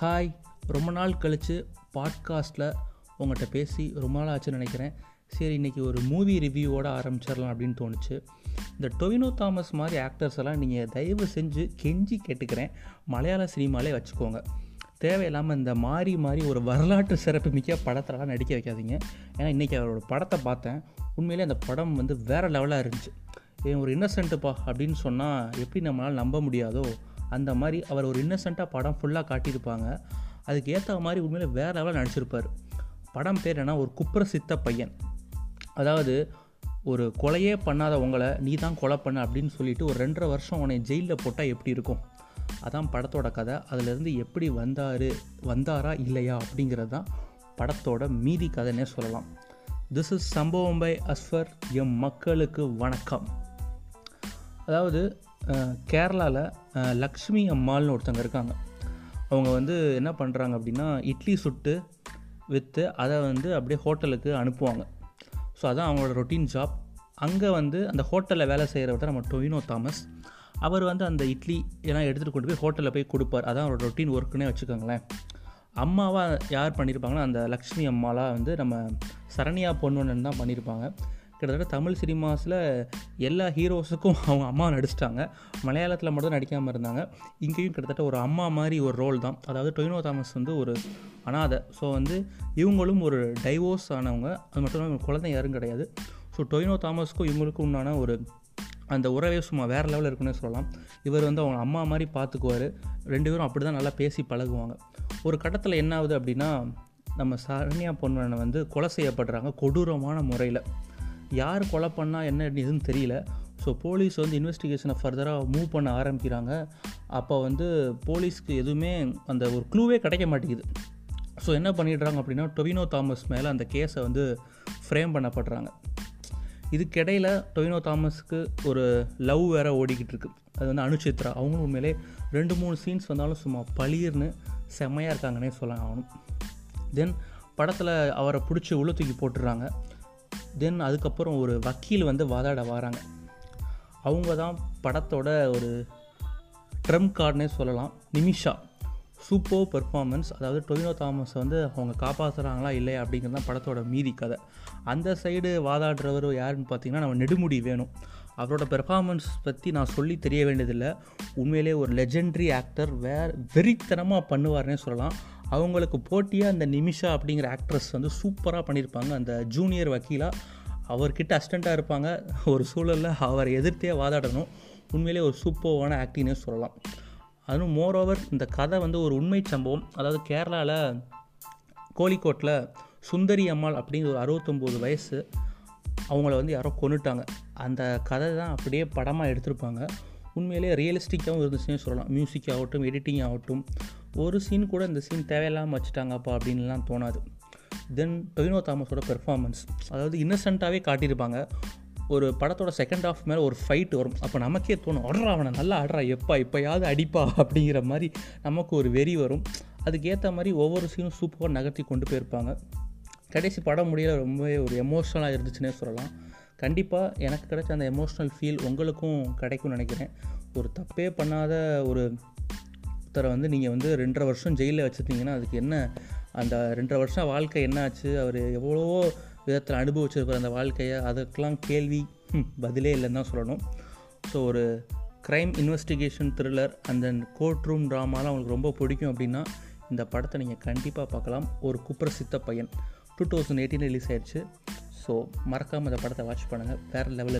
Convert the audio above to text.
Hi. ரொம்ப நாள் கழித்து பாட்காஸ்ட்டில் உங்கள்கிட்ட பேசி ரொம்ப நாள் ஆச்சுன்னு நினைக்கிறேன். சரி இன்றைக்கி ஒரு மூவி ரிவ்யூவோட ஆரம்பிச்சிடலாம் அப்படின்னு தோணுச்சு. இந்த டொவினோ தாமஸ் மாதிரி ஆக்டர்ஸ் எல்லாம் நீங்கள் தயவு செஞ்சு கெஞ்சி கேட்டுக்கிறேன். மலையாள சினிமாலே வச்சுக்கோங்க. தேவையில்லாமல் இந்த மாறி மாறி ஒரு வரலாற்று சிறப்பு மிக்க படத்தெல்லாம் நடிக்க வைக்காதீங்க. ஏன்னா இன்றைக்கி அவரோட படத்தை பார்த்தேன். உண்மையிலே அந்த படம் வந்து வேறு லெவலாக இருந்துச்சு. ஒரு இன்னசென்ட்டுப்பா அப்படின்னு சொன்னால் எப்படி நம்மளால் நம்ப முடியாதோ அந்த மாதிரி அவர் ஒரு இன்னசென்ட்டாக படம் ஃபுல்லாக காட்டியிருப்பாங்க. அதுக்கு ஏற்ற மாதிரி உண்மையில் வேறு லெவலில் நடிச்சிருப்பார். படம் பேர் என்ன ஒரு குப்புற சித்த பையன். அதாவது ஒரு கொலையே பண்ணாத உங்களை நீ தான் கொலை பண்ண அப்படின்னு சொல்லிட்டு ஒரு ரெண்டரை வருஷம் உன்னை ஜெயிலில் போட்டால் எப்படி இருக்கும்? அதான் படத்தோட கதை. அதுலேருந்து எப்படி வந்தார் வந்தாரா இல்லையா அப்படிங்கிறது தான் படத்தோட மீதி கதைன்னே சொல்லலாம். திஸ் இஸ் சம்பவம் பை அஸ்ஃபர் எம் மக்களுக்கு வணக்கம். அதாவது கேரளாவில் லக்ஷ்மி அம்மாள்னு ஒருத்தங்க இருக்காங்க. அவங்க வந்து என்ன பண்ணுறாங்க அப்படின்னா இட்லி சுட்டு விற்று அதை வந்து அப்படியே ஹோட்டலுக்கு அனுப்புவாங்க. ஸோ அதான் அவங்களோட ரொட்டீன் ஜாப் அங்கே வந்து அந்த ஹோட்டலில் வேலை செய்கிறவர் நம்ம டொயினோ தாமஸ். அவர் வந்து அந்த இட்லி எல்லாம் எடுத்துகிட்டு கொண்டு போய் ஹோட்டலில் போய் கொடுப்பார். அதான் அவரோட ரொட்டீன் ஒர்க்குன்னே வச்சுக்கோங்களேன். அம்மாவாக யார் பண்ணியிருப்பாங்கன்னா அந்த லக்ஷ்மி அம்மாலாம் வந்து நம்ம சரண்யா பொண்ணுன்னு தான் பண்ணியிருப்பாங்க கிட்டத்தட்ட தமிழ் சினிமாஸில் எல்லா ஹீரோஸுக்கும் அவங்க அம்மா நடிச்சிட்டாங்க. மலையாளத்தில் மட்டும் நடிக்காமல் இருந்தாங்க. இங்கேயும் கிட்டத்தட்ட ஒரு அம்மா மாதிரி ஒரு ரோல் தான். அதாவது டொயினோ தாமஸ் வந்து ஒரு அனாதை. ஸோ வந்து இவங்களும் ஒரு டைவோர்ஸ் ஆனவங்க. அது மட்டும் இல்லாமல் குழந்தை யாரும் கிடையாது. ஸோ டொயினோ தாமஸ்க்கும் இவங்களுக்கும் உண்டான ஒரு அந்த உறவே சும்மா வேறு லெவலில் இருக்குன்னு சொல்லலாம். இவர் வந்து அவங்க அம்மா மாதிரி பார்த்துக்குவார் ரெண்டு பேரும் அப்படி தான் நல்லா பேசி பழகுவாங்க. ஒரு கட்டத்தில் என்ன ஆகுது அப்படின்னா நம்ம சரண்யா பொன்வனை வந்து கொலை செய்யப்படுறாங்க கொடூரமான முறையில். யார் கொலை பண்ணால் என்ன இதுன்னு தெரியல. ஸோ போலீஸ் வந்து இன்வெஸ்டிகேஷனை ஃபர்தராக மூவ் பண்ண ஆரம்பிக்கிறாங்க. அப்போ வந்து போலீஸ்க்கு எதுவுமே அந்த ஒரு க்ளூவே கிடைக்க மாட்டேங்குது. ஸோ என்ன பண்ணிடுறாங்க அப்படின்னா டொவினோ தாமஸ் மேலே அந்த கேஸை வந்து ஃப்ரேம் பண்ணப்படுறாங்க. இதுக்கிடையில் டொவினோ தாமஸ்க்கு ஒரு லவ் வேறு ஓடிக்கிட்டு இருக்கு. அது வந்து அனுச்சித்ரா. அவங்களும் உண்மையிலே ரெண்டு மூணு சீன்ஸ் வந்தாலும் சும்மா பளிர்னு செம்மையாக இருக்காங்கன்னே சொல்லலாம் அவனும். தென் படத்தில் அவரை பிடிச்சி உள்ள தூக்கி போட்டுடுறாங்க. தென் அதுக்கப்புறம் ஒரு வக்கீல் வந்து வாதாட வராங்க. அவங்க தான் படத்தோட ஒரு ட்ரம் கார்டுனே சொல்லலாம். நிமிஷா சூப்பர் பெர்ஃபார்மன்ஸ் அதாவது டொவினோ தாமஸ் வந்து அவங்க காப்பாற்றுறாங்களா இல்லையா அப்படிங்கிறது தான் படத்தோட மீதி கதை. அந்த சைடு வாதாடுறவர் யாருன்னு பார்த்தீங்கன்னா நம்ம நெடுமுடி வேணும் அவரோட பெர்ஃபார்மன்ஸ் பற்றி நான் சொல்லி தெரிய வேண்டியதில்லை. உண்மையிலே ஒரு லெஜெண்ட்ரி ஆக்டர் வேற வெறித்தனமாக பண்ணுவார்னே சொல்லலாம். அவங்களுக்கு போட்டியாக அந்த நிமிஷா அப்படிங்கிற ஆக்ட்ரஸ் வந்து சூப்பராக பண்ணியிருப்பாங்க அந்த ஜூனியர் வக்கீலாக அவர்கிட்ட அஸ்டண்ட்டாக இருப்பாங்க. ஒரு சூழலில் அவரை எதிர்த்தே வாதாடணும். உண்மையிலே ஒரு சூப்பர்வான ஆக்டிங்னே சொல்லலாம். அதுவும் மோரோவர் இந்த கதை வந்து ஒரு உண்மை சம்பவம். அதாவது கேரளாவில் கோழிக்கோட்டில் சுந்தரி அம்மாள் அப்படிங்கிற ஒரு அறுபத்தொம்போது வயசு அவங்கள வந்து யாரோ கொண்டுட்டாங்க அந்த கதை தான் அப்படியே படமாக எடுத்திருப்பாங்க. உண்மையிலே ரியலிஸ்டிக்காகவும் இருந்துச்சுன்னே சொல்லலாம். மியூசிக் ஆகட்டும் எடிட்டிங் ஆகட்டும் ஒரு சீன் கூட இந்த சீன் தேவையில்லாமல் வச்சுட்டாங்கப்பா அப்படின்லாம் தோணாது. தென் டொவினோ தாமஸோட பெர்ஃபார்மன்ஸ் அதாவது இன்னசென்ட்டாகவே காட்டியிருப்பாங்க. ஒரு படத்தோட செகண்ட் ஆஃப் மேலே ஒரு ஃபைட் வரும். அப்போ நமக்கே தோணும் ஆடுறா அவனை நல்லா ஆடுறா எப்பா இப்போயாவது அடிப்பா? அப்படிங்கிற மாதிரி நமக்கு ஒரு வெறி வரும். அதுக்கேற்ற மாதிரி ஒவ்வொரு சீனும் சூப்பராக நகர்த்தி கொண்டு போயிருப்பாங்க. கடைசி படம் முடியல ரொம்பவே ஒரு எமோஷனலாக இருந்துச்சுன்னே சொல்லலாம். கண்டிப்பாக எனக்கு கிடைச்ச அந்த எமோஷ்னல் ஃபீல் உங்களுக்கும் கிடைக்கும்னு நினைக்கிறேன். ஒரு தப்பே பண்ணாத ஒரு ஒருத்தரை வந்து நீங்கள் வந்து ரெண்டரை வருஷம் ஜெயிலில் வச்சுருந்தீங்கன்னா அதுக்கு என்ன அந்த ரெண்டரை வருஷம் வாழ்க்கை என்னாச்சு? அவர் எவ்வளவோ விதத்தில் அனுபவிச்சிருப்பார் அந்த வாழ்க்கையை. அதுக்கெலாம் கேள்வி பதிலே இல்லைன்னு தான் சொல்லணும். ஸோ ஒரு க்ரைம் இன்வெஸ்டிகேஷன் த்ரில்லர் அந்த கோர்ட் ரூம் ட்ராமாலாம் அவங்களுக்கு ரொம்ப பிடிக்கும் அப்படின்னா இந்த படத்தை நீங்கள் கண்டிப்பாக பார்க்கலாம். ஒரு குப்ரசித்த பையன். டூ தௌசண்ட் எயிட்டீன் ரிலீஸ் ஆயிடுச்சு. ஸோ மறக்காமல் இந்த படத்தை வாட்ச் பண்ணுங்கள் வேறு லெவலில்